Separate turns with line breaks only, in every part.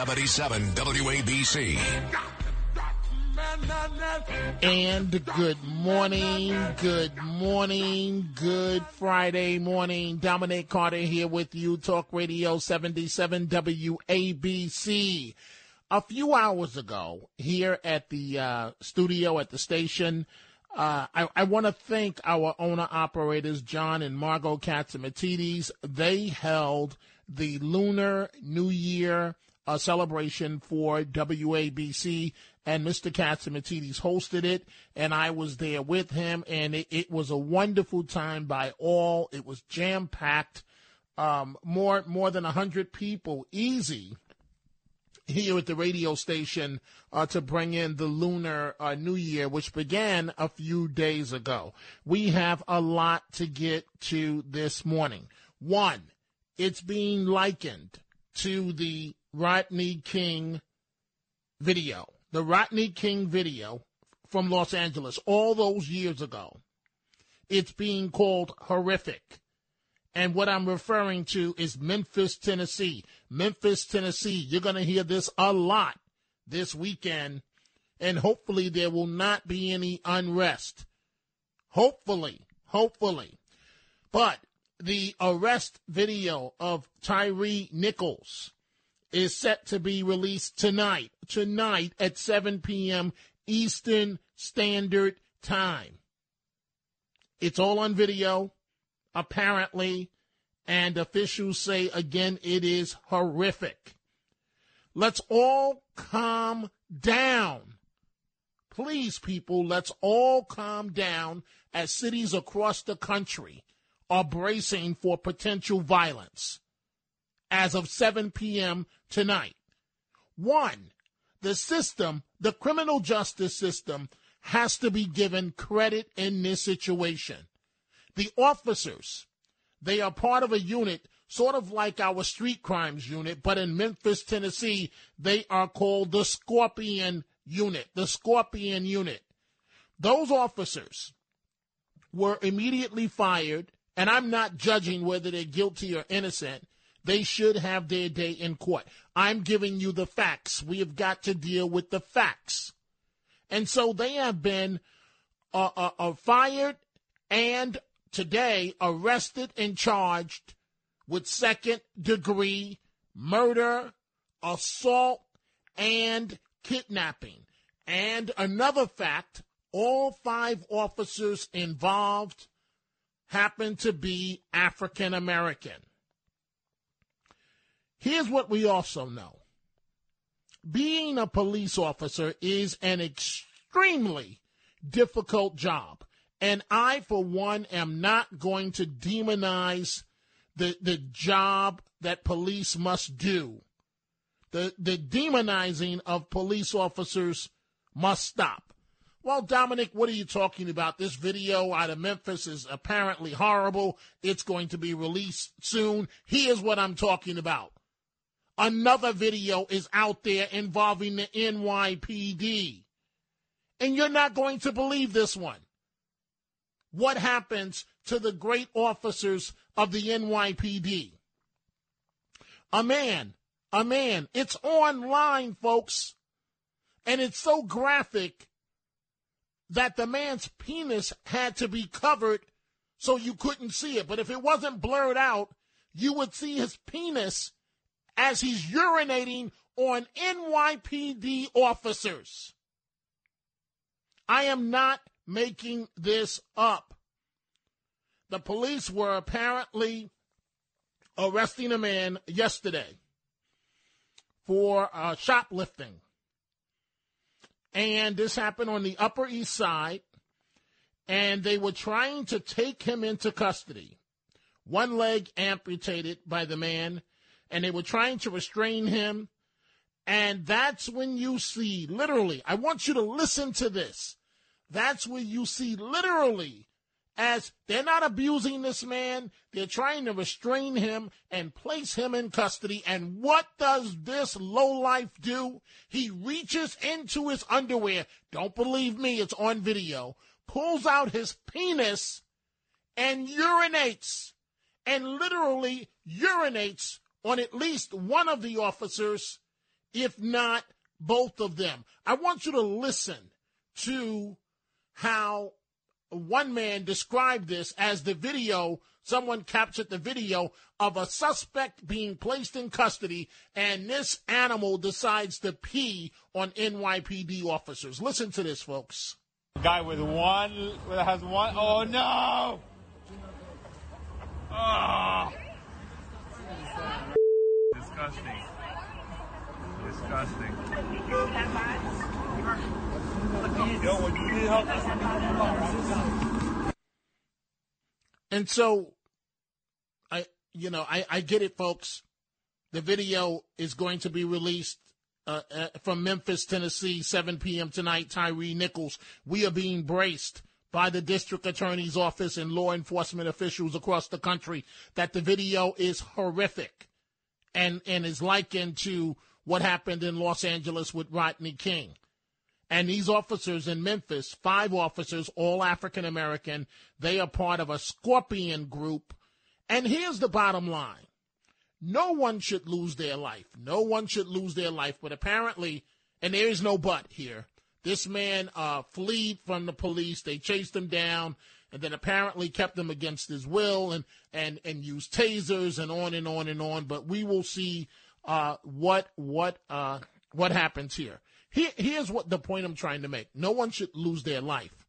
77 WABC.
And good morning, good morning, good Friday morning. Dominic Carter here with you, Talk Radio 77 WABC. A few hours ago, here at the uh, studio at the station, uh, I, I want to thank our owner operators, John and Margo Catsimatidis. They held the Lunar New Year uh, celebration for WABC, and Mr. Catsimatidis hosted it, and I was there with him, and it, it was a wonderful time by all. It was jam packed, um, more more than hundred people, easy here at the radio station uh, to bring in the Lunar uh, New Year, which began a few days ago. We have a lot to get to this morning. One, it's being likened to the Rodney King video, the Rodney King video from Los Angeles all those years ago. It's being called horrific. And what I'm referring to is Memphis, Tennessee. Memphis, Tennessee. You're going to hear this a lot this weekend. And hopefully there will not be any unrest. Hopefully. Hopefully. But the arrest video of Tyree Nichols is set to be released tonight. Tonight at 7 p.m. Eastern Standard Time. It's all on video apparently, and officials say again it is horrific. Let's all calm down. Please, people, let's all calm down as cities across the country are bracing for potential violence as of 7 p.m. tonight. One, the system, the criminal justice system, has to be given credit in this situation. The officers, they are part of a unit sort of like our street crimes unit, but in Memphis, Tennessee, they are called the Scorpion Unit. The Scorpion Unit. Those officers were immediately fired, and I'm not judging whether they're guilty or innocent. They should have their day in court. I'm giving you the facts. We have got to deal with the facts. And so they have been uh, uh, uh, fired and today arrested and charged with second degree murder, assault, and kidnapping. And another fact all five officers involved happen to be African American. Here's what we also know being a police officer is an extremely difficult job. And I, for one, am not going to demonize the, the job that police must do. The, the demonizing of police officers must stop. Well, Dominic, what are you talking about? This video out of Memphis is apparently horrible. It's going to be released soon. Here's what I'm talking about. Another video is out there involving the NYPD. And you're not going to believe this one what happens to the great officers of the NYPD. A man, a man, it's online, folks. And it's so graphic that the man's penis had to be covered so you couldn't see it. But if it wasn't blurred out, you would see his penis as he's urinating on NYPD officers. I am not making this up. The police were apparently arresting a man yesterday for uh, shoplifting. And this happened on the Upper East Side. And they were trying to take him into custody. One leg amputated by the man. And they were trying to restrain him. And that's when you see, literally, I want you to listen to this. That's when you see, literally, as they're not abusing this man, they're trying to restrain him and place him in custody. And what does this lowlife do? He reaches into his underwear. Don't believe me, it's on video. Pulls out his penis and urinates, and literally urinates on at least one of the officers if not both of them. I want you to listen to how one man described this as the video, someone captured the video of a suspect being placed in custody, and this animal decides to pee on NYPD officers. Listen to this, folks.
Guy with one, that has one, oh no! Oh. Disgusting disgusting.
And so, I, you know, I, I get it, folks. The video is going to be released uh, uh, from Memphis, Tennessee, 7 p.m. tonight. Tyree Nichols. We are being braced by the district attorney's office and law enforcement officials across the country that the video is horrific and, and is likened to what happened in Los Angeles with Rodney King. And these officers in Memphis, five officers, all African American, they are part of a scorpion group. And here's the bottom line no one should lose their life. No one should lose their life. But apparently, and there is no but here, this man uh, fled from the police. They chased him down and then apparently kept him against his will and, and, and used tasers and on and on and on. But we will see uh, what what uh, what happens here. here. Here's what the point I'm trying to make. No one should lose their life.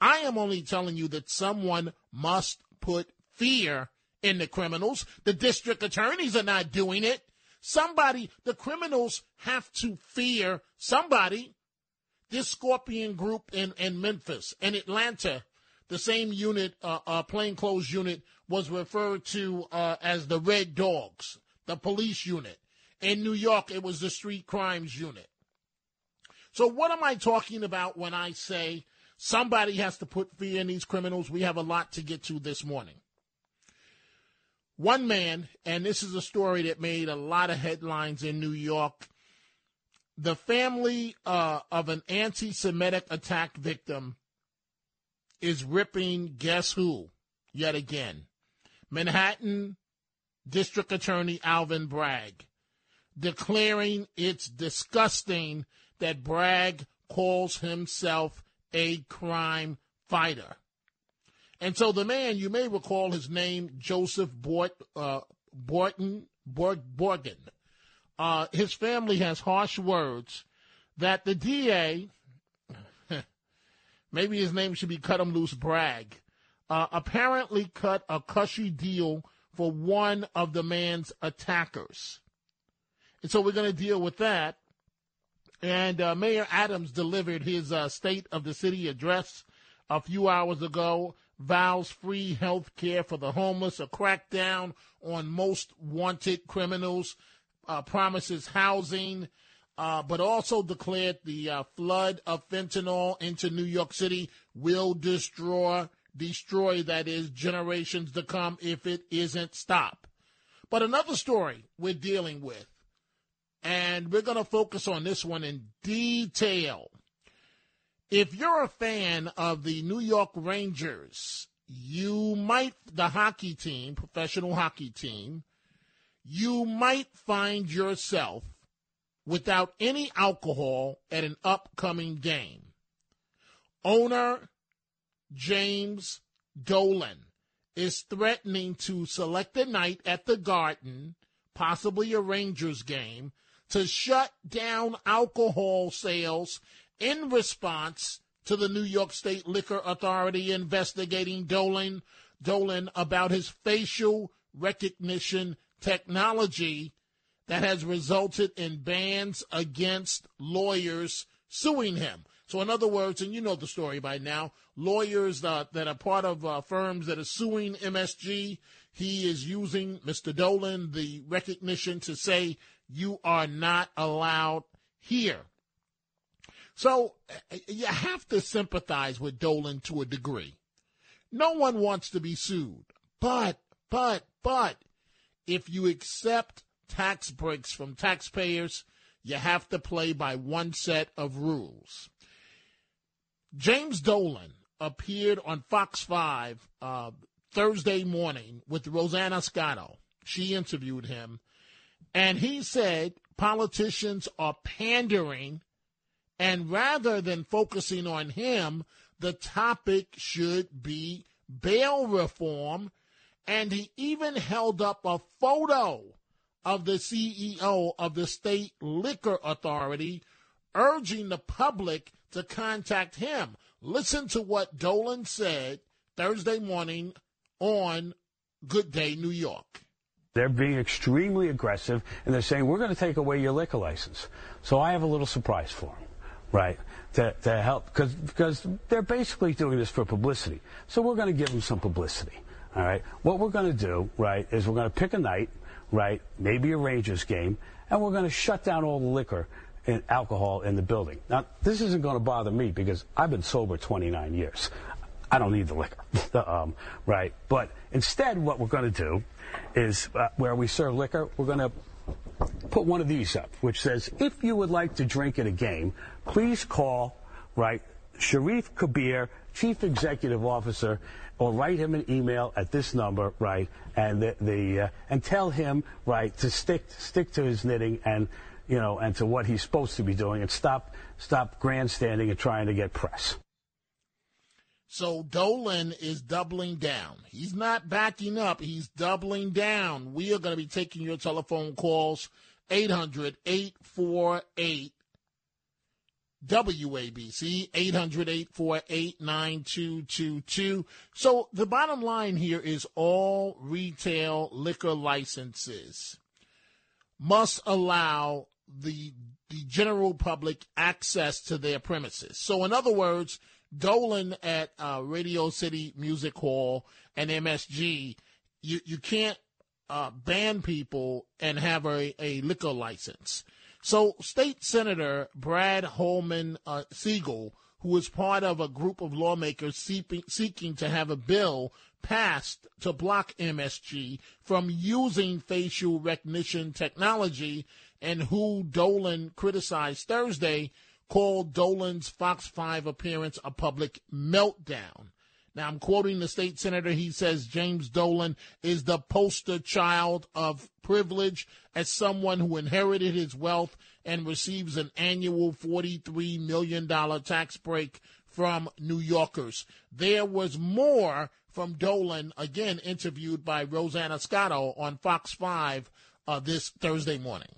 I am only telling you that someone must put fear in the criminals. The district attorneys are not doing it. Somebody, the criminals have to fear somebody. This Scorpion group in, in Memphis and Atlanta, the same unit, uh, uh, plainclothes unit, was referred to uh, as the Red Dogs the police unit. In New York, it was the street crimes unit. So, what am I talking about when I say somebody has to put fear in these criminals? We have a lot to get to this morning. One man, and this is a story that made a lot of headlines in New York. The family uh, of an anti Semitic attack victim is ripping guess who yet again? Manhattan District Attorney Alvin Bragg, declaring it's disgusting that Bragg calls himself a crime fighter. And so the man, you may recall his name, Joseph Bort, uh, Borton, Borgen. Uh, his family has harsh words that the DA, maybe his name should be Cut Him Loose Bragg, uh, apparently cut a cushy deal for one of the man's attackers. And so we're going to deal with that. And uh, Mayor Adams delivered his uh, State of the City address a few hours ago, vows free health care for the homeless, a crackdown on most wanted criminals, uh, promises housing, uh, but also declared the uh, flood of fentanyl into New York City will destroy destroy, that is, generations to come if it isn't stopped. But another story we're dealing with, and we're going to focus on this one in detail. If you're a fan of the New York Rangers, you might, the hockey team, professional hockey team, you might find yourself without any alcohol at an upcoming game. Owner James Dolan is threatening to select a night at the Garden, possibly a Rangers game, to shut down alcohol sales in response to the New York State Liquor Authority investigating Dolan Dolan about his facial recognition technology that has resulted in bans against lawyers suing him. So, in other words, and you know the story by now, lawyers uh, that are part of uh, firms that are suing MSG, he is using Mr. Dolan the recognition to say, You are not allowed here. So uh, you have to sympathize with Dolan to a degree. No one wants to be sued. But, but, but, if you accept tax breaks from taxpayers, you have to play by one set of rules. James Dolan appeared on Fox 5 uh, Thursday morning with Rosanna Scotto. She interviewed him, and he said politicians are pandering, and rather than focusing on him, the topic should be bail reform. And he even held up a photo of the CEO of the state liquor authority urging the public to contact him. Listen to what Dolan said Thursday morning on Good Day New York.
They're being extremely aggressive and they're saying, we're going to take away your liquor license. So I have a little surprise for them, right? To, to help, because they're basically doing this for publicity. So we're going to give them some publicity, all right? What we're going to do, right, is we're going to pick a night, right, maybe a Rangers game, and we're going to shut down all the liquor and alcohol in the building. Now, this isn't going to bother me because I've been sober 29 years. I don't need the liquor, um, right? But instead, what we're going to do is uh, where we serve liquor, we're going to put one of these up, which says, if you would like to drink at a game, please call, right, Sharif Kabir, Chief Executive Officer, or write him an email at this number, right, and the, the uh, and tell him, right, to stick stick to his knitting and you know and to what he's supposed to be doing and stop stop grandstanding and trying to get press.
So Dolan is doubling down. He's not backing up. He's doubling down. We are going to be taking your telephone calls 800 848 WABC 800 848 9222. So the bottom line here is all retail liquor licenses must allow the the general public access to their premises. So in other words, Dolan at uh, Radio City Music Hall and MSG, you, you can't uh, ban people and have a, a liquor license. So, State Senator Brad Hoylman uh, Siegel, who is part of a group of lawmakers seeking, seeking to have a bill passed to block MSG from using facial recognition technology, and who Dolan criticized Thursday, called Dolan's Fox 5 appearance a public meltdown. Now, I'm quoting the state senator. He says James Dolan is the poster child of privilege as someone who inherited his wealth and receives an annual $43 million tax break from New Yorkers. There was more from Dolan, again interviewed by Rosanna Scotto on Fox 5 uh, this Thursday morning.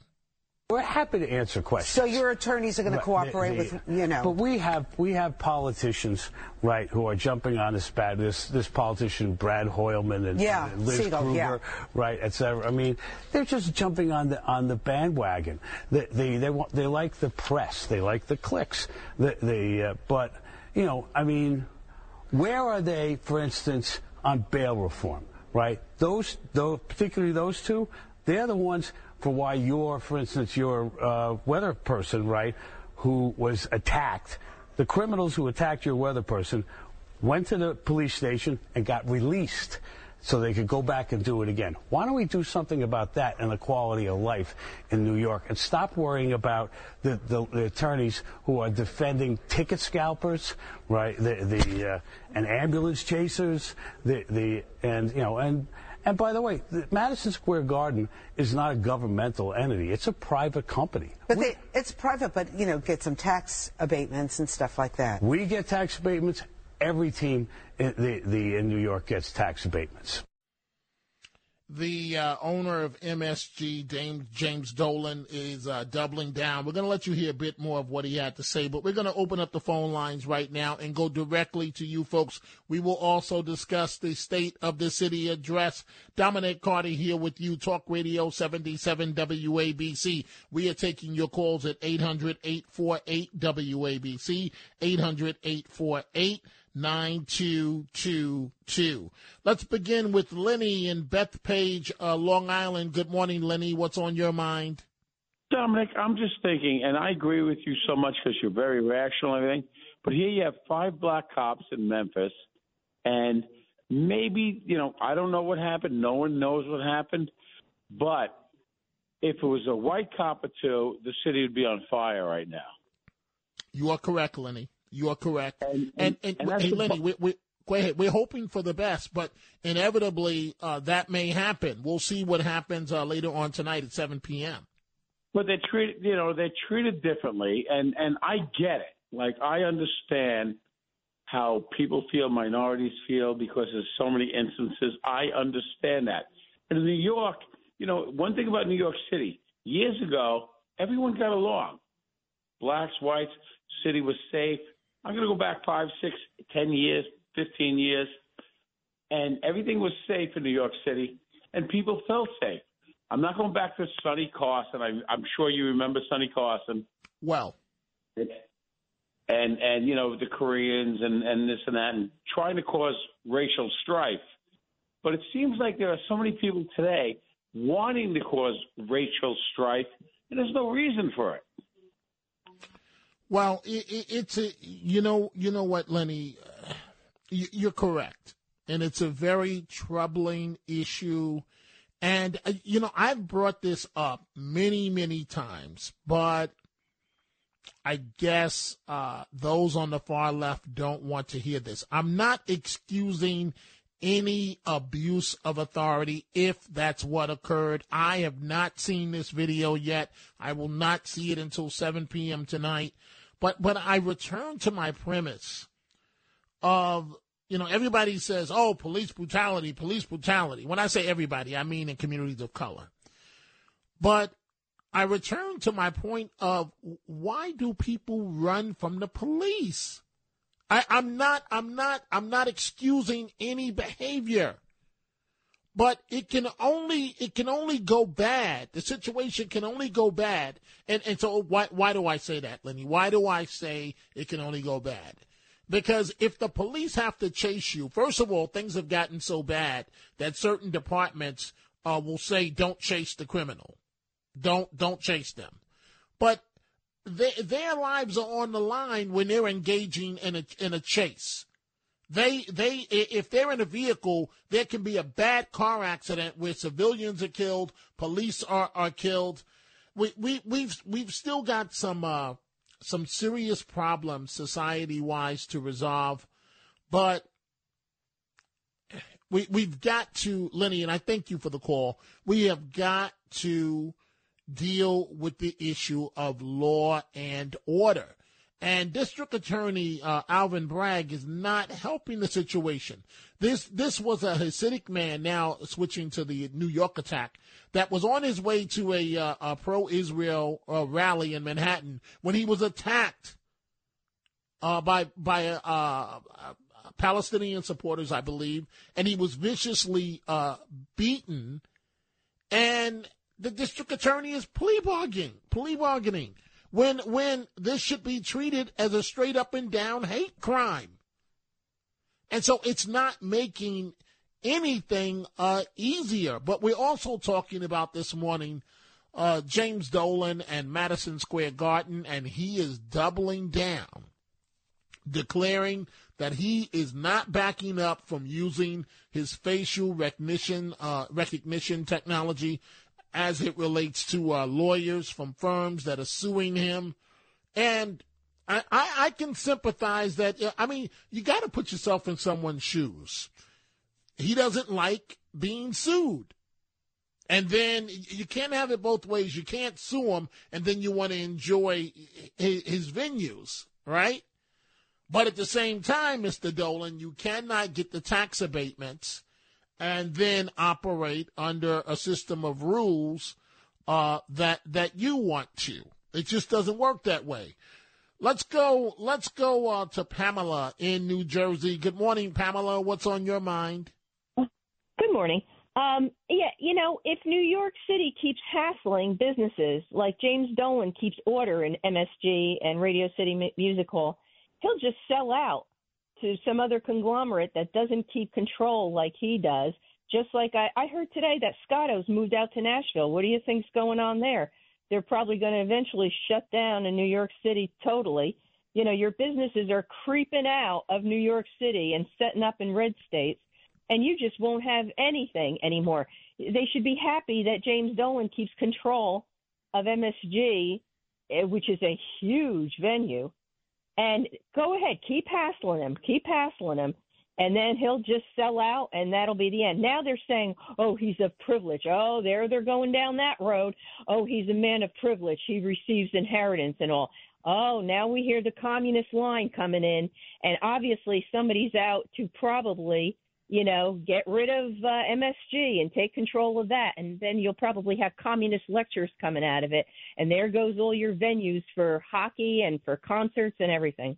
We're happy to answer questions.
So your attorneys are going to cooperate the, the, with, you know.
But we have we have politicians, right, who are jumping on this bad this this politician Brad Hoylman and,
yeah,
and Liz
Siegel,
Krueger,
yeah.
right, etc. I mean, they're just jumping on the on the bandwagon. They they they, want, they like the press, they like the clicks. The the uh, but you know, I mean, where are they, for instance, on bail reform? Right, those those particularly those two, they're the ones for why you're, for instance, your uh, weather person, right, who was attacked. The criminals who attacked your weather person went to the police station and got released so they could go back and do it again. Why don't we do something about that and the quality of life in New York and stop worrying about the, the, the attorneys who are defending ticket scalpers, right? The, the uh, and ambulance chasers, the the and you know and and by the way, the Madison Square Garden is not a governmental entity. It's a private company.
But we, they, it's private, but, you know, get some tax abatements and stuff like that.
We get tax abatements. Every team in, the, the, in New York gets tax abatements
the uh, owner of MSG, James, James Dolan, is uh, doubling down. We're going to let you hear a bit more of what he had to say, but we're going to open up the phone lines right now and go directly to you folks. We will also discuss the state of the city address. Dominic Carter here with you, Talk Radio 77 WABC. We are taking your calls at 800 848 WABC, 800 848 9222. Let's begin with Lenny in Bethpage, uh, Long Island. Good morning, Lenny. What's on your mind?
Dominic, I'm just thinking, and I agree with you so much because you're very rational and everything. But here you have five black cops in Memphis, and maybe you know I don't know what happened. No one knows what happened, but if it was a white cop or two, the city would be on fire right now.
You are correct, Lenny. You are correct.
And
and, and,
and
hey, Lenny, we, we, go ahead. We're hoping for the best, but inevitably uh, that may happen. We'll see what happens uh, later on tonight at 7 p.m.
But they treat you know they're treated differently, and and I get it. Like I understand how people feel, minorities feel, because there's so many instances. I understand that. And in New York, you know, one thing about New York City, years ago, everyone got along. Blacks, whites, city was safe. I'm going to go back five, six, ten years, fifteen years, and everything was safe in New York City, and people felt safe. I'm not going back to Sonny Carson. I, I'm sure you remember Sonny Carson
Well,
and and you know the Koreans and and this and that and trying to cause racial strife. But it seems like there are so many people today wanting to cause racial strife, and there's no reason for it.
Well, it, it, it's a you know you know what, Lenny, you, you're correct, and it's a very troubling issue. And uh, you know I've brought this up many many times, but I guess uh, those on the far left don't want to hear this. I'm not excusing any abuse of authority if that's what occurred. I have not seen this video yet. I will not see it until 7 p.m. tonight. But but I return to my premise of you know everybody says oh police brutality, police brutality. When I say everybody, I mean in communities of color. But I return to my point of why do people run from the police? I, I'm not I'm not I'm not excusing any behavior. But it can only it can only go bad. The situation can only go bad. And and so why why do I say that, Lenny? Why do I say it can only go bad? Because if the police have to chase you, first of all, things have gotten so bad that certain departments uh, will say, "Don't chase the criminal." Don't don't chase them. But they, their lives are on the line when they're engaging in a in a chase. They they if they're in a vehicle, there can be a bad car accident where civilians are killed, police are, are killed. We we we've we've still got some uh, some serious problems society wise to resolve, but we we've got to Lenny, and I thank you for the call. We have got to deal with the issue of law and order. And District Attorney uh, Alvin Bragg is not helping the situation. This this was a Hasidic man now switching to the New York attack that was on his way to a, uh, a pro-Israel uh, rally in Manhattan when he was attacked uh, by by uh, uh, Palestinian supporters, I believe, and he was viciously beaten. And the district attorney is plea bargaining, plea bargaining when when this should be treated as a straight up and down hate crime. And so it's not making anything uh, easier. But we're also talking about this morning uh, James Dolan and Madison Square Garden, and he is doubling down, declaring that he is not backing up from using his facial recognition uh, recognition technology as it relates to uh, lawyers from firms that are suing him. And I, I, I can sympathize that. I mean, you got to put yourself in someone's shoes. He doesn't like being sued. And then you can't have it both ways. You can't sue him and then you want to enjoy his, his venues, right? But at the same time, Mr. Dolan, you cannot get the tax abatements and then operate under a system of rules uh, that that you want to. It just doesn't work that way. Let's go. Let's go uh, to Pamela in New Jersey. Good morning, Pamela. What's on your mind?
Good morning. Um, yeah, you know, if New York City keeps hassling businesses like James Dolan keeps order in MSG and Radio City Music Hall, he'll just sell out to some other conglomerate that doesn't keep control like he does. Just like I, I heard today that Scotto's moved out to Nashville. What do you think's going on there? they're probably going to eventually shut down in New York City totally. You know, your businesses are creeping out of New York City and setting up in red states, and you just won't have anything anymore. They should be happy that James Dolan keeps control of MSG, eh, which is a huge venue. And go ahead, keep hassling him, keep hassling him and then he'll just sell out and that'll be the end. Now they're saying, "Oh, he's of privilege." Oh, there they're going down that road. Oh, he's a man of privilege. He receives inheritance and all. Oh, now we hear the communist line coming in and obviously somebody's out to probably, you know, get rid of uh, MSG and take control of that and then you'll probably have communist lectures coming out of it and there goes all your venues for hockey and for concerts and everything.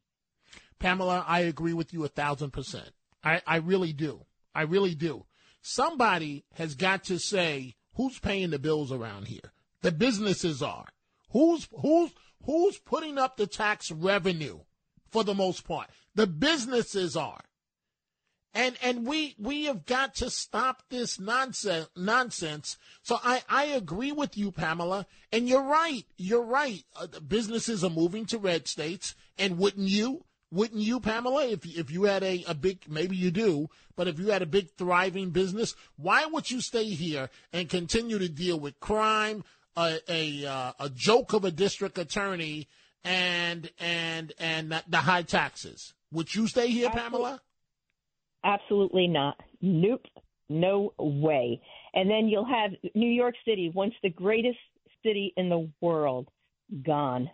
Pamela, I agree with you a thousand percent. I, I really do. I really do. Somebody has got to say who's paying the bills around here. The businesses are. Who's who's who's putting up the tax revenue for the most part? The businesses are. And and we we have got to stop this nonsense nonsense. So I I agree with you Pamela and you're right. You're right. Uh, businesses are moving to red states and wouldn't you? Wouldn't you, Pamela, if if you had a, a big maybe you do, but if you had a big thriving business, why would you stay here and continue to deal with crime, a a, uh, a joke of a district attorney, and and and the high taxes? Would you stay here. Pamela?
Absolutely not. Nope. No way. And then you'll have New York City, once the greatest city in the world, gone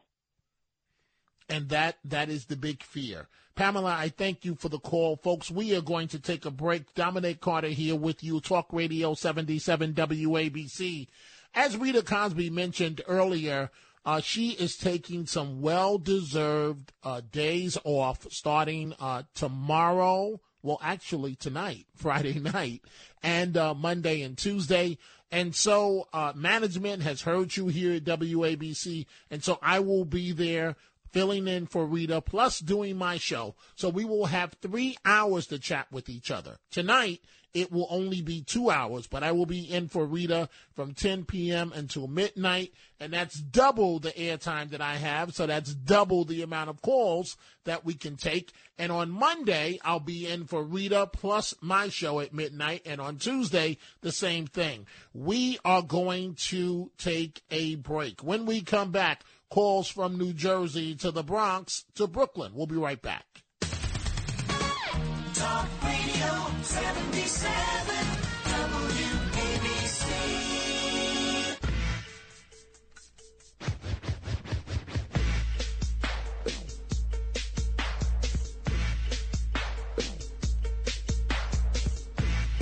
and that that is the big fear. Pamela, I thank you for the call, folks. We are going to take a break. Dominic Carter here with you, Talk Radio 77 WABC. As Rita Cosby mentioned earlier, uh, she is taking some well-deserved uh, days off starting uh, tomorrow. Well, actually tonight, Friday night, and uh, Monday and Tuesday. And so uh, management has heard you here at WABC, and so I will be there filling in for Rita, plus doing my show. So we will have three hours to chat with each other. Tonight, it will only be two hours, but I will be in for Rita from 10 p.m. until midnight, and that's double the airtime that I have, so that's double the amount of calls that we can take. And on Monday, I'll be in for Rita plus my show at midnight, and on Tuesday, the same thing. We are going to take a break. When we come back, calls from New Jersey to the Bronx to Brooklyn. We'll be right back. Talk Radio 77 WABC.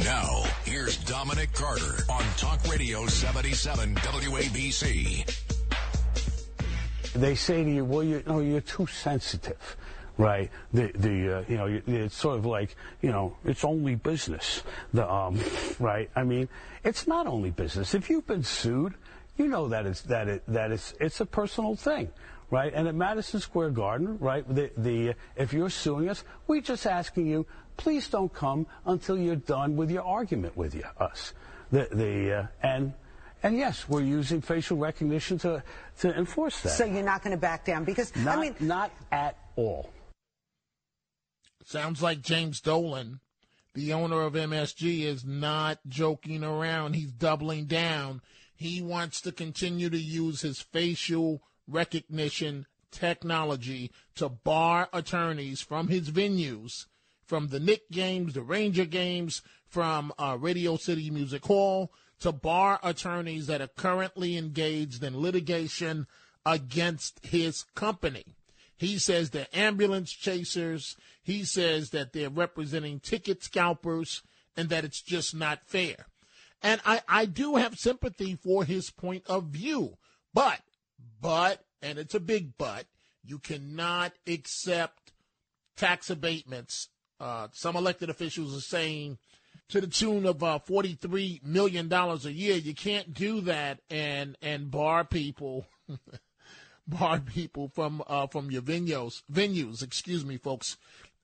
Now, here's Dominic Carter on Talk Radio 77 WABC
they say to you, well, you know, you're too sensitive, right? The, the, uh, you know, it's sort of like, you know, it's only business, the, um, right? I mean, it's not only business. If you've been sued, you know that it's, that it, that it's, it's a personal thing. Right, and at Madison Square Garden, right, the, the, if you're suing us, we're just asking you, please don't come until you're done with your argument with you, us. The, the, uh, and and yes, we're using facial recognition to, to enforce that.
So you're not going to back down because
not,
I mean,
not at all.
Sounds like James Dolan, the owner of MSG, is not joking around. He's doubling down. He wants to continue to use his facial recognition technology to bar attorneys from his venues, from the Knick games, the Ranger games, from uh, Radio City Music Hall to bar attorneys that are currently engaged in litigation against his company. He says they're ambulance chasers. He says that they're representing ticket scalpers and that it's just not fair. And I, I do have sympathy for his point of view. But, but, and it's a big but, you cannot accept tax abatements. Uh, some elected officials are saying to the tune of uh, $43 million a year. You can't do that and, and bar people. bar people from uh, from your venues venues excuse me folks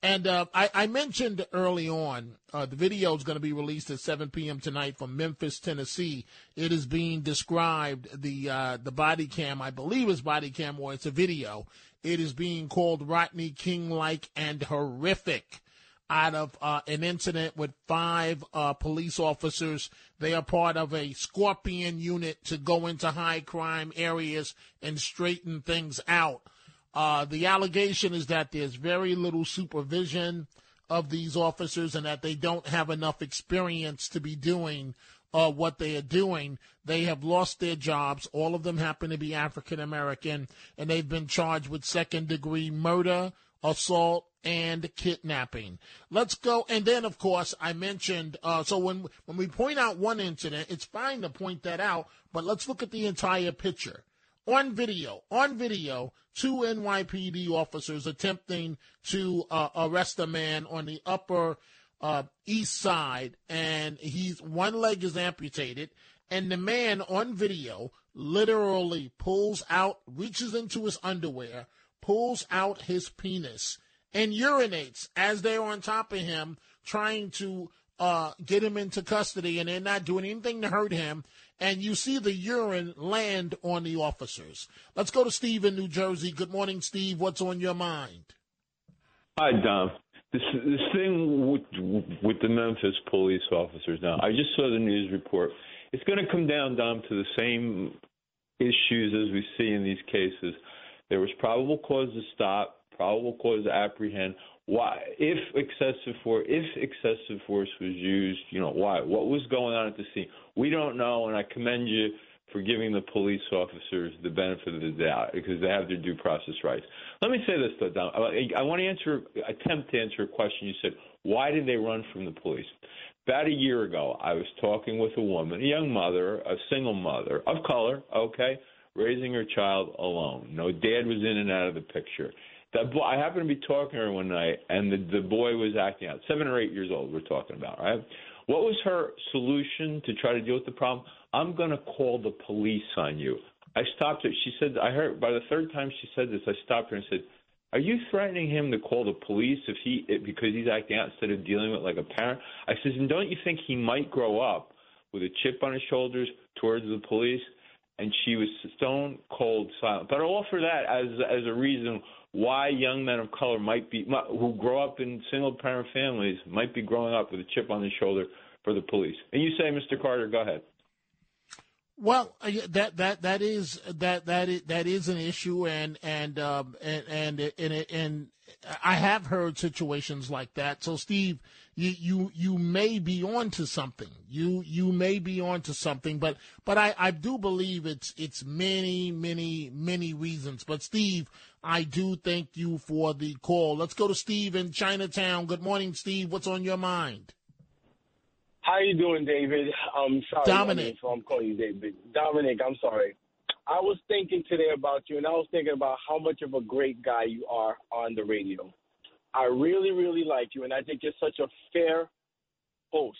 And uh, I, I, mentioned early on uh, the video is going to be released at 7 p.m. tonight from Memphis, Tennessee. It is being described the uh, the body cam, I believe, is body cam or it's a video. It is being called Rodney King like and horrific out of uh, an incident with five uh, police officers. They are part of a scorpion unit to go into high crime areas and straighten things out. Uh, the allegation is that there's very little supervision of these officers and that they don't have enough experience to be doing uh, what they are doing. They have lost their jobs. All of them happen to be African American, and they've been charged with second degree murder, assault, and kidnapping. Let's go. And then, of course, I mentioned, uh, so when, when we point out one incident, it's fine to point that out, but let's look at the entire picture. On video, on video, two NYPD officers attempting to uh, arrest a man on the upper uh, east side, and he's one leg is amputated, and the man on video literally pulls out, reaches into his underwear, pulls out his penis, and urinates as they're on top of him, trying to uh, get him into custody, and they're not doing anything to hurt him. And you see the urine land on the officers. Let's go to Steve in New Jersey. Good morning, Steve. What's on your mind?
Hi, Dom. This this thing with with the Memphis police officers now. I just saw the news report. It's going to come down, Dom, to the same issues as we see in these cases. There was probable cause to stop probable cause to apprehend. Why, if excessive force, if excessive force was used, you know why? What was going on at the scene? We don't know, and I commend you for giving the police officers the benefit of the doubt because they have their due process rights. Let me say this though, Don. I want to answer, attempt to answer a question. You said, why did they run from the police? About a year ago, I was talking with a woman, a young mother, a single mother of color, okay, raising her child alone. No dad was in and out of the picture. That boy, I happened to be talking to her one night, and the the boy was acting out. Seven or eight years old. We're talking about, right? What was her solution to try to deal with the problem? I'm going to call the police on you. I stopped her. She said, I heard by the third time she said this, I stopped her and said, Are you threatening him to call the police if he because he's acting out instead of dealing with like a parent? I said, and don't you think he might grow up with a chip on his shoulders towards the police? And she was stone cold silent. But I'll offer that as as a reason why young men of color might be who grow up in single parent families might be growing up with a chip on their shoulder for the police. And you say, Mr. Carter, go ahead.
Well, uh, that that that is that that is, that is an issue, and and um, and and and, and I have heard situations like that. So, Steve, you you you may be onto something. You you may be onto something, but but I I do believe it's it's many many many reasons. But Steve, I do thank you for the call. Let's go to Steve in Chinatown. Good morning, Steve. What's on your mind?
How you doing, David? I'm sorry,
Dominic.
so I'm calling you David. Dominic, I'm sorry. I was thinking today about you, and I was thinking about how much of a great guy you are on the radio. I really, really like you, and I think you're such a fair host,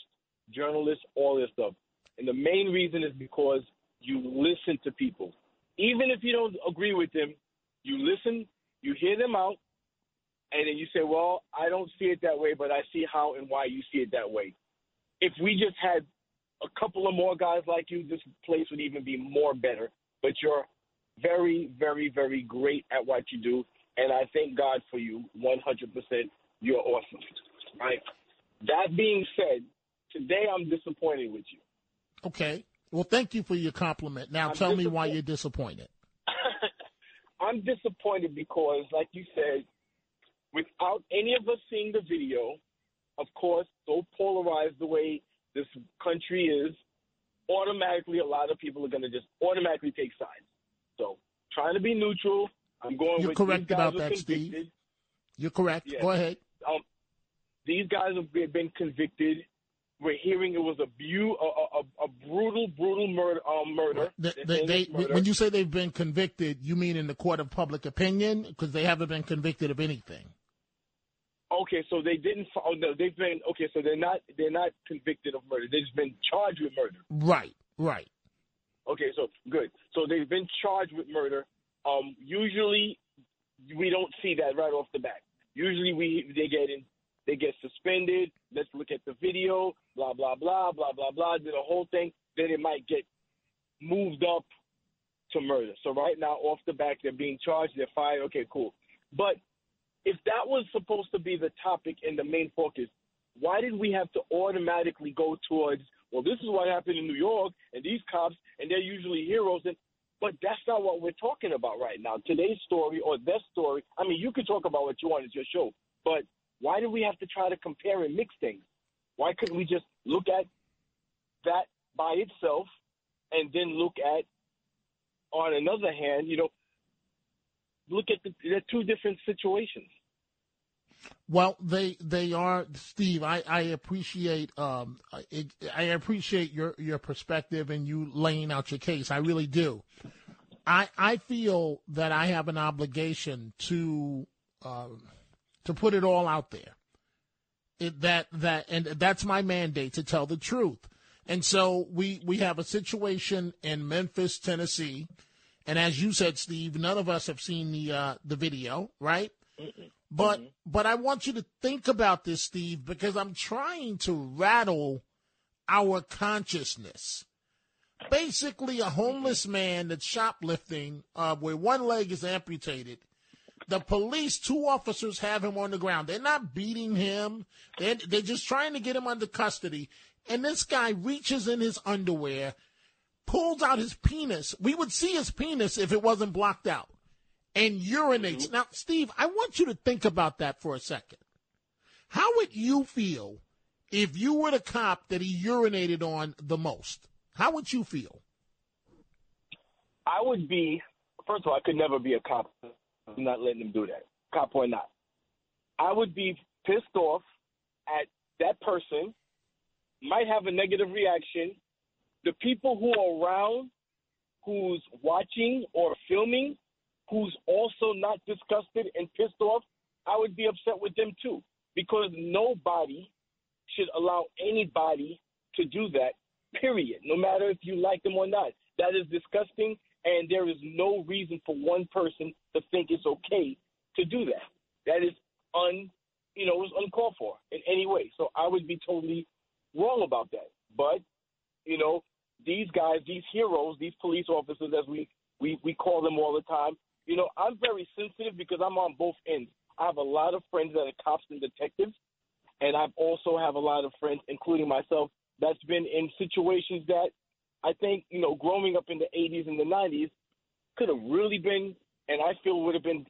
journalist, all this stuff. And the main reason is because you listen to people. Even if you don't agree with them, you listen, you hear them out, and then you say, Well, I don't see it that way, but I see how and why you see it that way if we just had a couple of more guys like you, this place would even be more better. But you're very, very, very great at what you do, and I thank God for you 100%. You're awesome, right? That being said, today I'm disappointed with you.
Okay. Well, thank you for your compliment. Now,
I'm
tell me why you're disappointed.
I'm disappointed because, like you said, without any of us seeing the video, of course, so polarized the way this country is, automatically a lot of people are going to just automatically take sides. So, trying to be neutral, I'm going
You're
with
correct about that, Steve. You're correct.
Yeah.
Go ahead.
Um, these guys have been convicted. We're hearing it was a, bu- a, a, a brutal, brutal murder. Um, murder.
They, they, they,
murder.
when you say they've been convicted, you mean in the court of public opinion? Because they haven't been convicted of anything.
Okay, so they didn't. Oh no, they've been. Okay, so they're not. They're not convicted of murder. They've just been charged with murder.
Right, right.
Okay, so good. So they've been charged with murder. Um, usually, we don't see that right off the bat. Usually we they get in, they get suspended. Let's look at the video. Blah blah blah blah blah blah. Do the whole thing. Then it might get moved up to murder. So right now, off the back, they're being charged. They're fired. Okay, cool. But if that was supposed to be the topic and the main focus, why did we have to automatically go towards? Well, this is what happened in New York, and these cops, and they're usually heroes. And but that's not what we're talking about right now. Today's story or their story. I mean, you can talk about what you want. It's your show. But why do we have to try to compare and mix things? Why couldn't we just look at that by itself and then look at, on another hand, you know, look at the, two different situations.
Well, they they are Steve. I I appreciate um I, I appreciate your your perspective and you laying out your case. I really do. I I feel that I have an obligation to um to put it all out there. It, that that and that's my mandate to tell the truth. And so we we have a situation in Memphis, Tennessee, and as you said, Steve, none of us have seen the uh, the video, right?
Mm-mm.
But
Mm-hmm.
but I want you to think about this, Steve, because I'm trying to rattle our consciousness. Basically, a homeless man that's shoplifting, uh, where one leg is amputated. The police, two officers, have him on the ground. They're not beating him. They're, they're just trying to get him under custody. And this guy reaches in his underwear, pulls out his penis. We would see his penis if it wasn't blocked out and urinates. Mm-hmm. Now, Steve, I want you to think about that for a second. How would you feel if you were the cop that he urinated on the most? How would you feel?
I would be first of all, I could never be a cop. I'm not letting them do that, cop or not. I would be pissed off at that person. Might have a negative reaction. The people who are around, who's watching or filming, who's also not disgusted and pissed off, I would be upset with them too. Because nobody should allow anybody to do that, period. No matter if you like them or not. That is disgusting, and there is no reason for one person to think it's okay to do that. That is un, you know, it's uncalled for in any way. So I would be totally wrong about that. But, you know, these guys, these heroes, these police officers, as we, we, we call them all the time, you know, I'm very sensitive because I'm on both ends. I have a lot of friends that are cops and detectives, and I also have a lot of friends, including myself, that's been in situations that I think, you know, growing up in the 80s and the 90s could have really been, and I feel would have been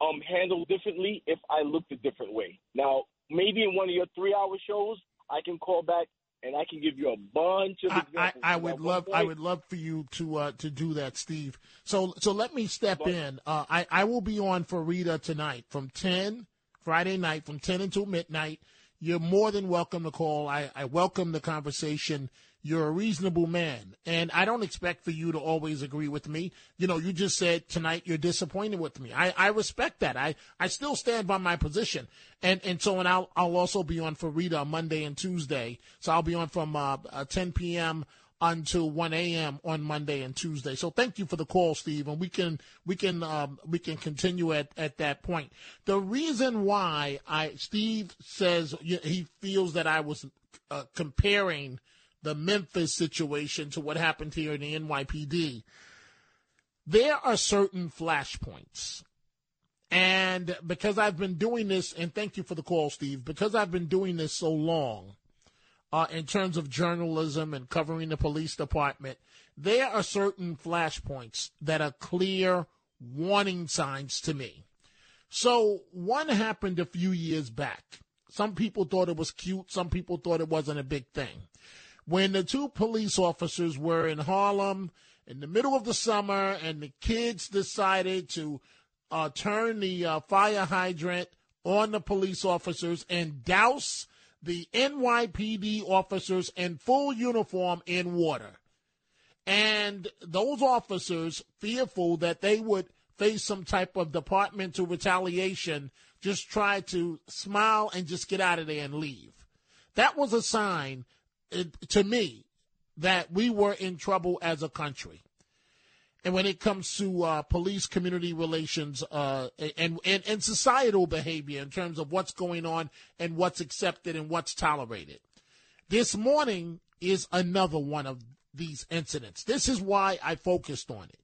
um, handled differently if I looked a different way. Now, maybe in one of your three-hour shows, I can call back and I can give you a bunch of
I,
examples.
I, I
At
would love I would love for you to uh, to do that, Steve. So so let me step in. Uh, I I will be on for Rita tonight from ten Friday night from ten until midnight. You're more than welcome to call. I, I welcome the conversation. You're a reasonable man, and I don't expect for you to always agree with me. You know, you just said tonight you're disappointed with me. I, I respect that. I, I still stand by my position, and and so and I'll I'll also be on for Rita Monday and Tuesday. So I'll be on from uh, uh, 10 p.m. until 1 a.m. on Monday and Tuesday. So thank you for the call, Steve, and we can we can um, we can continue at at that point. The reason why I Steve says he feels that I was uh, comparing the Memphis situation to what happened here in the NYPD, there are certain flashpoints. And because I've been doing this, and thank you for the call, Steve, because I've been doing this so long uh, in terms of journalism and covering the police department, there are certain flashpoints that are clear warning signs to me. So one happened a few years back. Some people thought it was cute. Some people thought it wasn't a big thing when the two police officers were in Harlem in the middle of the summer and the kids decided to uh, turn the uh, fire hydrant on the police officers and douse the NYPD officers in full uniform in water. And those officers, fearful that they would face some type of departmental retaliation, just tried to smile and just get out of there and leave. That was a sign uh, to me that we were in trouble as a country. And when it comes to uh, police community relations uh, and, and and societal behavior in terms of what's going on and what's accepted and what's tolerated. This morning is another one of these incidents. This is why I focused on it.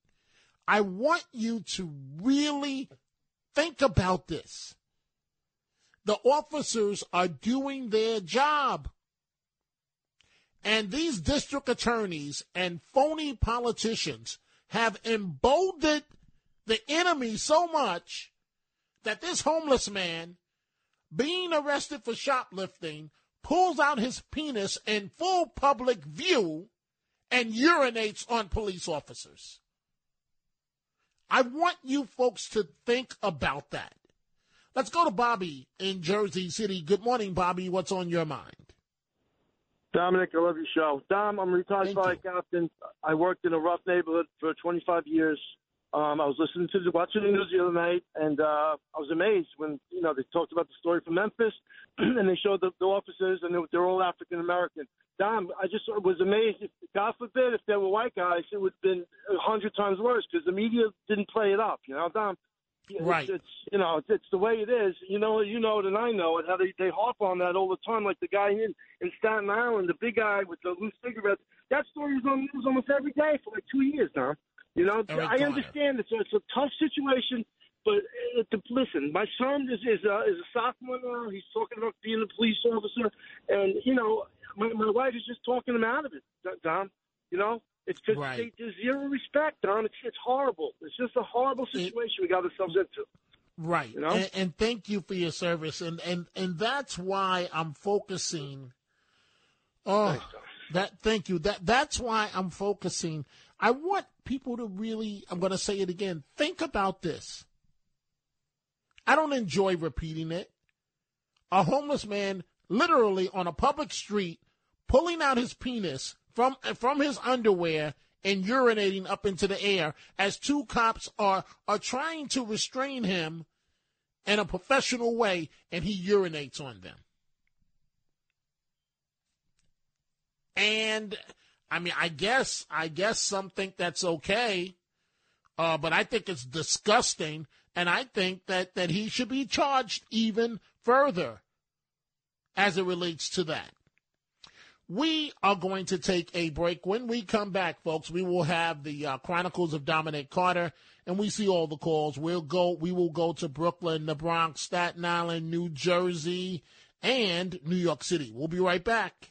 I want you to really think about this. The officers are doing their job. And these district attorneys and phony politicians have emboldened the enemy so much that this homeless man, being arrested for shoplifting, pulls out his penis in full public view and urinates on police officers. I want you folks to think about that. Let's go to Bobby in Jersey City. Good morning, Bobby. What's on your mind?
Dominic, I love your show. Dom, I'm a retired
Thank
fire
you.
captain. I worked in a rough neighborhood for 25 years. Um, I was listening to the watching the news the other night, and uh, I was amazed when you know they talked about the story from Memphis, and they showed the, the officers, and they, were- they're all African American. Dom, I just was amazed. If, God forbid, if they were white guys, it would have been a hundred times worse because the media didn't play it up. You know, Dom. It's,
Right.
It's you know it's, it's the way it is. You know you know it and I know it. How they they harp on that all the time. Like the guy in in Staten Island, the big guy with the loose cigarettes. That story was on the news almost every day for like two years now. You know
Eric
I
Garner.
understand it's a, it's a tough situation, but uh, to, listen, my son is is a, is a sophomore now. He's talking about being a police officer, and you know my my wife is just talking him out of it, Dom. You know. It's because
Right.
there's zero respect, Don. It's it's horrible. It's just a horrible situation we got ourselves into.
Right.
You know?
And, and thank you for your service. And, and, and that's why I'm focusing. Oh, that, thank you. That, that's why I'm focusing. I want people to really, I'm going to say it again. Think about this. I don't enjoy repeating it. A homeless man literally on a public street pulling out his penis from from his underwear and urinating up into the air as two cops are are trying to restrain him in a professional way and he urinates on them. And I mean I guess I guess some think that's okay. Uh, but I think it's disgusting and I think that, that he should be charged even further as it relates to that. We are going to take a break. When we come back, folks, we will have the uh, Chronicles of Dominic Carter, and we see all the calls. We'll go. We will go to Brooklyn, the Bronx, Staten Island, New Jersey, and New York City. We'll be right back.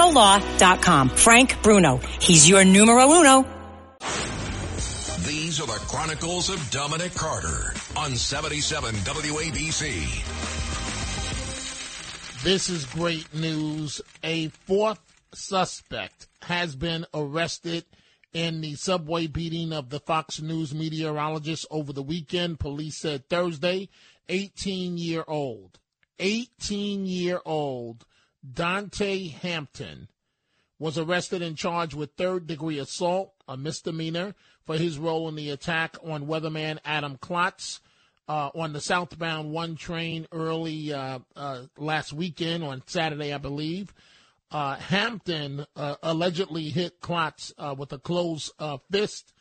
frankbrunolaw.com. Frank Bruno. He's your numero uno.
These are the Chronicles of Dominic Carter on 77 WABC.
This is great news. A fourth suspect has been arrested in the subway beating of the Fox News meteorologist over the weekend. Police said Thursday, 18 year old, 18 year old Dante Hampton was arrested and charged with third degree assault, a misdemeanor, for his role in the attack on weatherman Adam Klotz uh, on the southbound one train early uh, uh, last weekend on Saturday, I believe. Uh, Hampton uh, allegedly hit Klotz uh, with a closed fist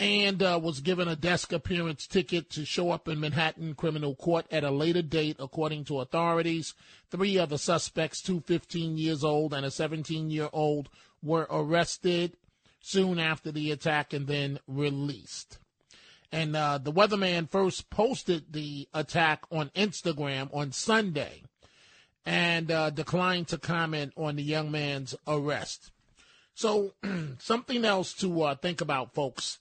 and uh, was given a desk appearance ticket to show up in Manhattan criminal court at a later date, according to authorities. Three other suspects, two 15 years old and a 17 year old, were arrested soon after the attack and then released. And uh, the weatherman first posted the attack on Instagram on Sunday and uh, declined to comment on the young man's arrest. So, something else to uh, think about, folks.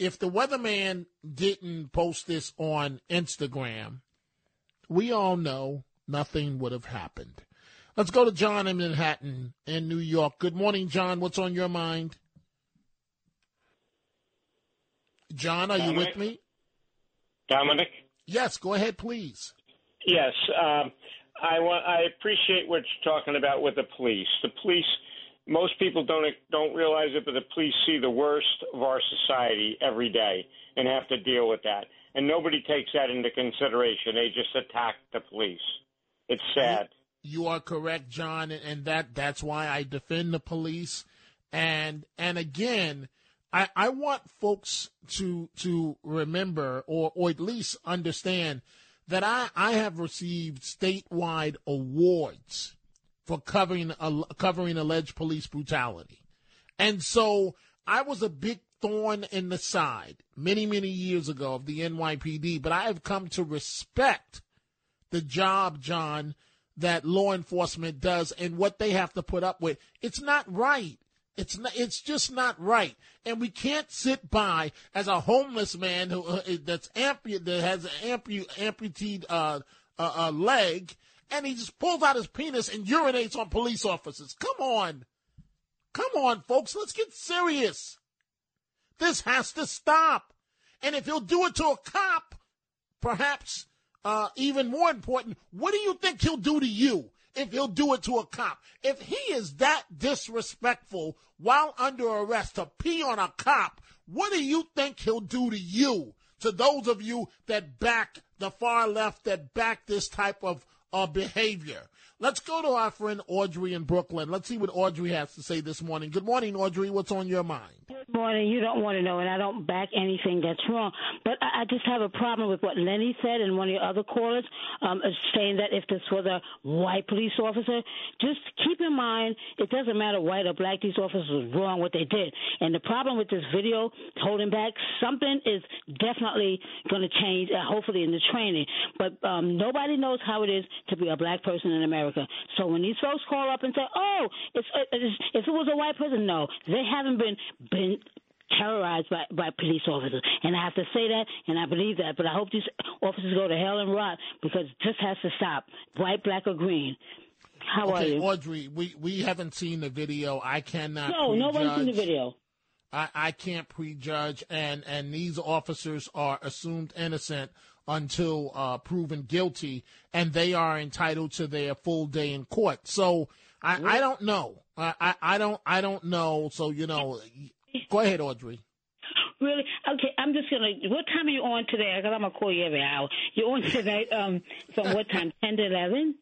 If the weatherman didn't post this on Instagram, we all know nothing would have happened. Let's go to John in Manhattan in New York. Good morning, John. What's on your mind? John, are you with me?
Dominic?
Yes, go ahead, please.
Yes. Um, I want. I appreciate what you're talking about with the police. The police. Most people don't don't realize it, but the police see the worst of our society every day and have to deal with that. And nobody takes that into consideration. They just attack the police. It's sad.
You are correct, John, and- and that that's why I defend the police. And and again, I, I want folks to to remember or or at least understand that I, I have received statewide awards for covering uh, covering alleged police brutality. And so I was a big thorn in the side many, many years ago of the NYPD, but I have come to respect the job, John, that law enforcement does and what they have to put up with. It's not right. It's not, it's just not right, and we can't sit by as a homeless man who uh, that's ampu- that has an ampu- amputated uh, uh, leg, and he just pulls out his penis and urinates on police officers. Come on, come on, folks, let's get serious. This has to stop, and if he'll do it to a cop, perhaps uh, even more important, what do you think he'll do to you if he'll do it to a cop? If he is that disrespectful while under arrest to pee on a cop, what do you think he'll do to you? To those of you that back the far left, that back this type of uh, behavior. Let's go to our friend Audrey in Brooklyn. Let's see what Audrey has to say this morning. Good morning, Audrey. What's on your mind?
Morning. You don't want to know, and I don't back anything that's wrong. But I, I just have a problem with what Lenny said and one of your other callers um, saying that if this was a white police officer, just keep in mind it doesn't matter white or black. These officers was wrong what they did, and the problem with this video holding back something is definitely going to change. Uh, hopefully in the training, but um, nobody knows how it is to be a black person in America. So when these folks call up and say, "Oh, it's, it's if it was a white person," no, they haven't been been terrorized by, by police officers. And I have to say that, and I believe that. But I hope these officers go to hell and rot because this has to stop, white, black, or green. How
okay,
are you?
Audrey, we, we haven't seen the video. I cannot.
No, nobody's seen the video.
I, I can't prejudge, and, and these officers are assumed innocent until uh, proven guilty, and they are entitled to their full day in court. So I, I don't know. I, I, I don't I don't know. So you know, go ahead, Audrey.
Really? Okay, I'm just gonna. What time are you on today? Because I'm gonna call you every hour. You're on tonight. Um, from what time? Ten to eleven.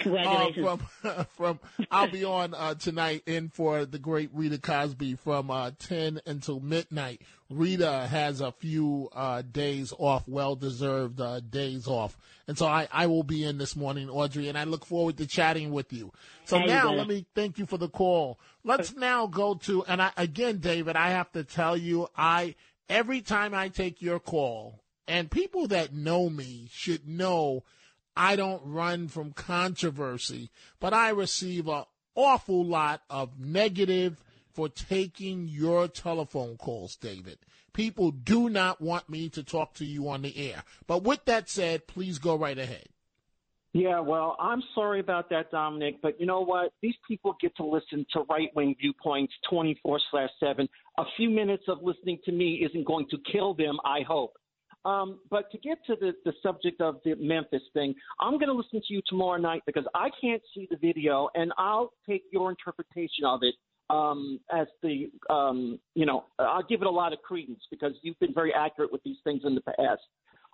Congratulations.
Uh, from from I'll be on uh, tonight in for the great Rita Cosby from uh, ten until midnight. Rita has a few uh, days off, well deserved uh, days off, and so I, I will be in this morning, Audrey, and I look forward to chatting with you. So
How
now let me thank you for the call. Let's now go to and I, again, David, I have to tell you, I every time I take your call, and people that know me should know I don't run from controversy, but I receive an awful lot of negative for taking your telephone calls, David. People do not want me to talk to you on the air. But with that said, please go right ahead.
Yeah, well, I'm sorry about that, Dominic, but you know what? These people get to listen to right wing viewpoints 24 7. A few minutes of listening to me isn't going to kill them, I hope. Um, but to get to the, the subject of the Memphis thing, I'm going to listen to you tomorrow night because I can't see the video, and I'll take your interpretation of it um, as the, um, you know, I'll give it a lot of credence because you've been very accurate with these things in the past,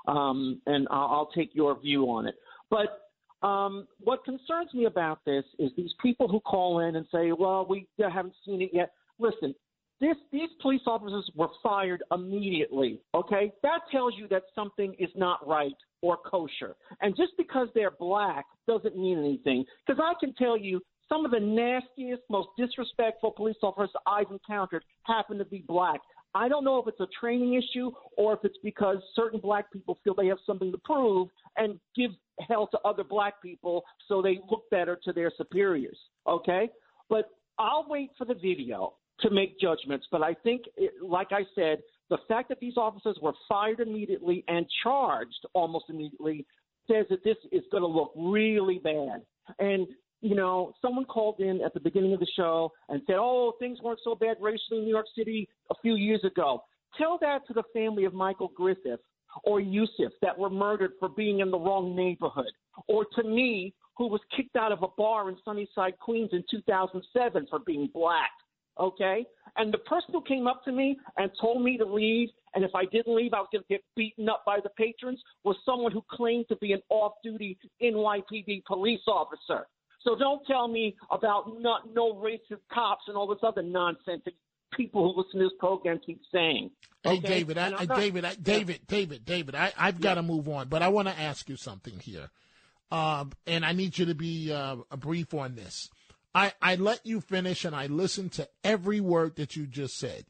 um, and I'll, I'll take your view on it. But um, what concerns me about this is these people who call in and say, "Well, we haven't seen it yet." Listen, this these police officers were fired immediately. Okay, that tells you that something is not right or kosher. And just because they're black doesn't mean anything. Because I can tell you. Some of the nastiest, most disrespectful police officers I've encountered happen to be black. I don't know if it's a training issue or if it's because certain black people feel they have something to prove and give hell to other black people so they look better to their superiors. Okay? But I'll wait for the video to make judgments. But I think, like I said, the fact that these officers were fired immediately and charged almost immediately says that this is going to look really bad. And you know, someone called in at the beginning of the show and said, "Oh, things weren't so bad racially in New York City a few years ago." Tell that to the family of Michael Griffith or Yusuf that were murdered for being in the wrong neighborhood, or to me, who was kicked out of a bar in Sunnyside, Queens in 2007 for being black. Okay? And the person who came up to me and told me to leave, and if I didn't leave, I was going to get beaten up by the patrons, was someone who claimed to be an off duty NYPD police officer. So don't tell me about not, no racist cops and all this other nonsense that people who listen to this program keep saying.
Hey, David, I,
And
I,
I'm not-
David, I, David, David, David, I, I've got to move on, but I want to ask you something here. Um, and I need you to be uh, brief on this. I, I let you finish and I listened to every word that you just said.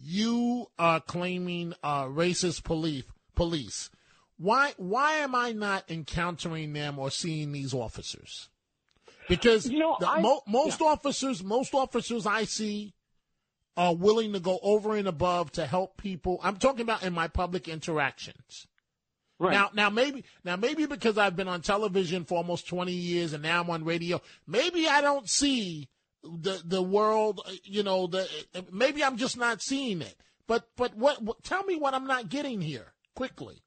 You are claiming uh, racist police. Police. Why? Why am I not encountering them or seeing these officers? Because the, mo- most officers, most officers I see are willing to go over and above to help people. I'm talking about in my public interactions.
Right.
Now, now maybe, now maybe because I've been on television for almost 20 years and now I'm on radio, maybe I don't see the the world. uh, You know, the maybe I'm just not seeing it. But but what, what tell me what I'm not getting here quickly.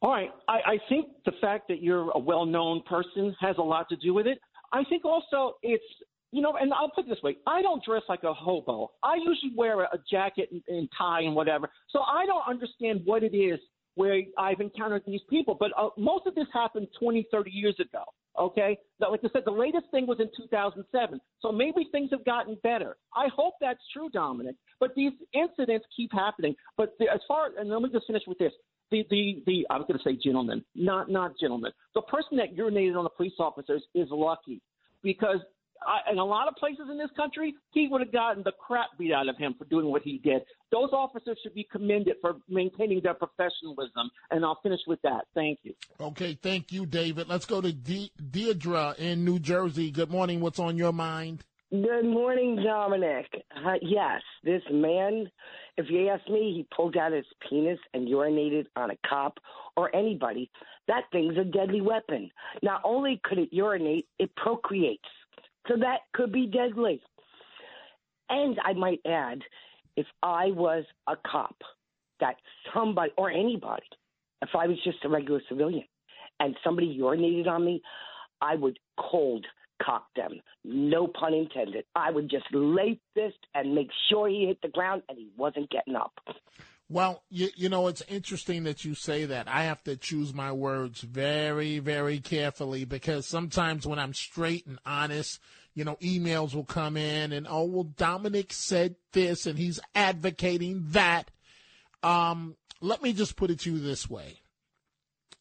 All right. I, I think the fact that you're a well known person has a lot to do with it. I think also it's, you know, and I'll put it this way I don't dress like a hobo. I usually wear a, a jacket and, and tie and whatever. So I don't understand what it is where I've encountered these people. But uh, most of this happened 20, 30 years ago. Okay? Like I said, the latest thing was in 2007. So maybe things have gotten better. I hope that's true, Dominic. But these incidents keep happening. But the, as far, and let me just finish with this the the the I was going to say gentleman, not not gentleman. The person that urinated on the police officers is lucky because I, in a lot of places in this country, he would have gotten the crap beat out of him for doing what he did. Those officers should be commended for maintaining their professionalism. And I'll finish with that. Thank you.
Okay, thank you, David. Let's go to De- Deidre in New Jersey. Good morning. What's on your mind?
Good morning, Dominic. Uh, yes, this man, if you ask me, he pulled out his penis and urinated on a cop or anybody. That thing's a deadly weapon. Not only could it urinate, it procreates. So that could be deadly. And I might add, if I was a cop, that somebody or anybody, if I was just a regular civilian and somebody urinated on me, I would cold cock them. No pun intended. I would just lay fist and make sure he hit the ground and he wasn't getting up.
Well, you, you know, it's interesting that you say that. I have to choose my words very, very carefully because sometimes when I'm straight and honest, you know, emails will come in and, oh, well, Dominic said this and he's advocating that. Um, let me just put it to you this way.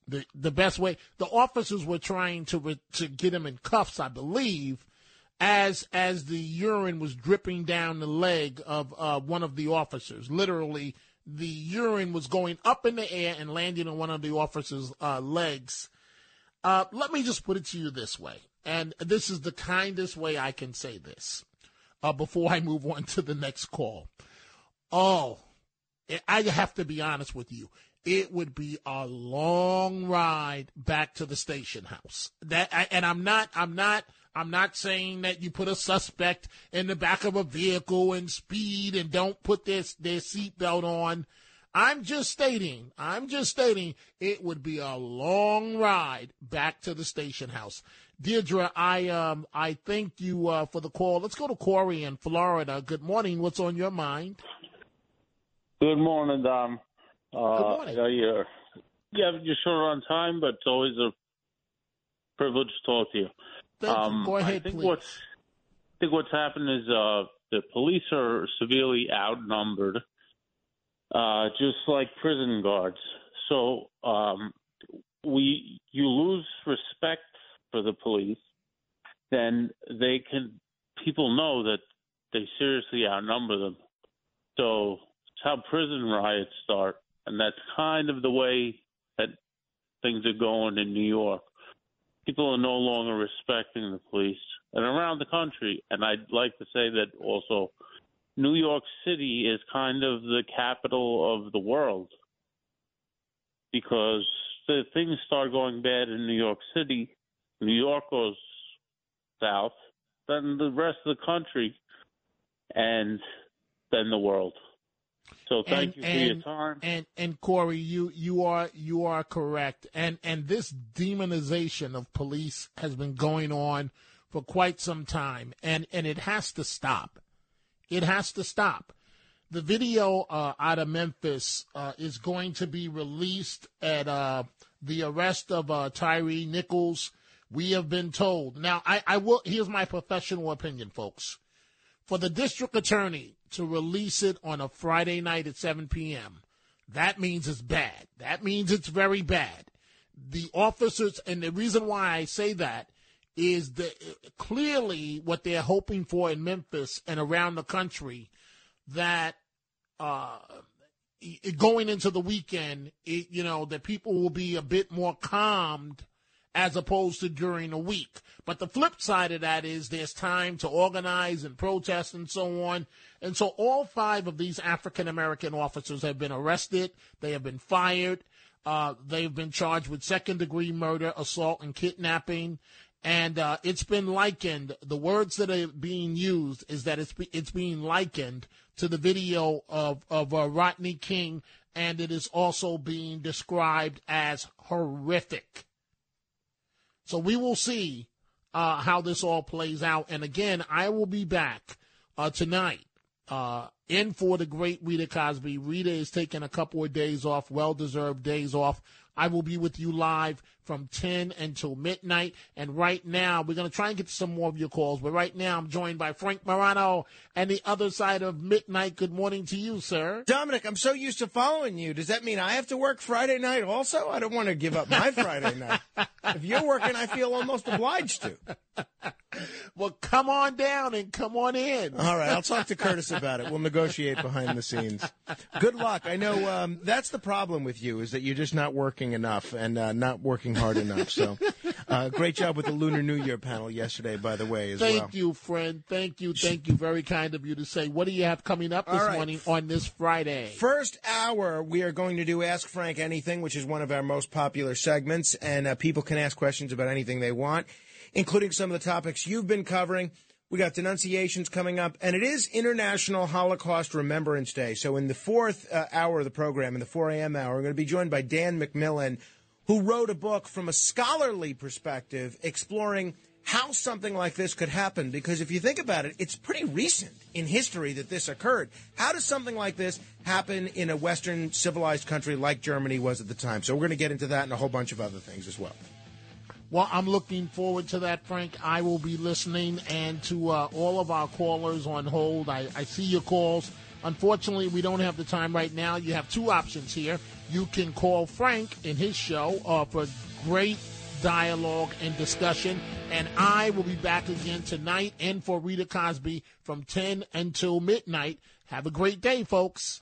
The, the best way, the officers were trying to, to get him in cuffs, I believe, as, as the urine was dripping down the leg of, uh, one of the officers. Literally, the urine was going up in the air and landing on one of the officer's uh, legs. Uh, let me just put it to you this way, and this is the kindest way I can say this uh, before I move on to the next call. Oh, I have to be honest with you. It would be a long ride back to the station house. That, and I'm not, I'm not, I'm not saying that you put a suspect in the back of a vehicle and speed and don't put their their seatbelt on. I'm just stating, I'm just stating it would be a long ride back to the station house. Deirdre, I um I thank you uh, for the call. Let's go to Corey in Florida. Good morning. What's on your mind?
Good morning, Dom. Uh,
Good morning.
Yeah, you're, yeah, you're short on time, but it's always a privilege to talk to you. Um.
Go ahead,
I think
please.
what's I think what's happened is uh, the police are severely outnumbered, uh, just like prison guards. So um, we you lose respect for the police, then they can people know that they seriously outnumber them. So it's how prison riots start, and that's kind of the way that things are going in New York. People are no longer respecting the police, and around the country. And I'd like to say that also, New York City is kind of the capital of the world because the things start going bad in New York City. New York goes south, then the rest of the country, and then the world. So thank
and,
you for
and,
your time.
And and Corey, you you are you are correct. And and this demonization of police has been going on for quite some time, and and it has to stop. It has to stop. The video uh, out of Memphis uh, is going to be released at uh, the arrest of uh, Tyre Nichols. We have been told. Now, I, I will. Here's my professional opinion, folks. For the district attorney to release it on a Friday night at 7 p.m., that means it's bad. That means it's very bad. The officers, and the reason why I say that is that clearly what they're hoping for in Memphis and around the country that uh, going into the weekend, it, you know, that people will be a bit more calmed as opposed to during the week. But the flip side of that is there's time to organize and protest and so on. And so all five of these African American officers have been arrested. They have been fired. Uh, they've been charged with second degree murder, assault, and kidnapping. And uh, it's been likened. The words that are being used is that it's it's being likened to the video of of uh, Rodney King, and it is also being described as horrific. So we will see uh, how this all plays out. And again, I will be back uh, tonight uh, in for the great Rita Cosby. Rita is taking a couple of days off, well deserved days off. I will be with you live from 10 until midnight. And right now, we're going to try and get some more of your calls. But right now, I'm joined by Frank Morano and the other side of midnight. Good morning to you, sir.
Dominic, I'm so used to following you. Does that mean I have to work Friday night also? I don't want to give up my Friday night. If you're working, I feel almost obliged to.
Well, come on down and come on in.
All right, I'll talk to Curtis about it. We'll negotiate behind the scenes. Good luck. I know um, that's the problem with you is that you're just not working enough and uh, not working hard enough. So, uh, great job with the Lunar New Year panel yesterday, by the way, as
Thank
well.
you, friend. Thank you. Thank you. Very kind of you to say. What do you have coming up this
All right.
morning on this Friday?
First hour, we are going to do Ask Frank Anything, which is one of our most popular segments, and uh, people can ask questions about anything they want, including some of the topics you've been covering. We got denunciations coming up, and it is International Holocaust Remembrance Day. So, in the fourth uh, hour of the program, in the 4 a.m. hour, we're going to be joined by Dan McMillan, who wrote a book from a scholarly perspective exploring how something like this could happen. Because if you think about it, it's pretty recent in history that this occurred. How does something like this happen in a Western civilized country like Germany was at the time? So we're going to get into that and a whole bunch of other things as well.
Well, I'm looking forward to that, Frank. I will be listening, and to uh, all of our callers on hold. I, I see your calls. Unfortunately, we don't have the time right now. You have two options here. You can call Frank in his show uh, for great dialogue and discussion, and I will be back again tonight and for Rita Cosby from 10 until midnight. Have a great day, folks.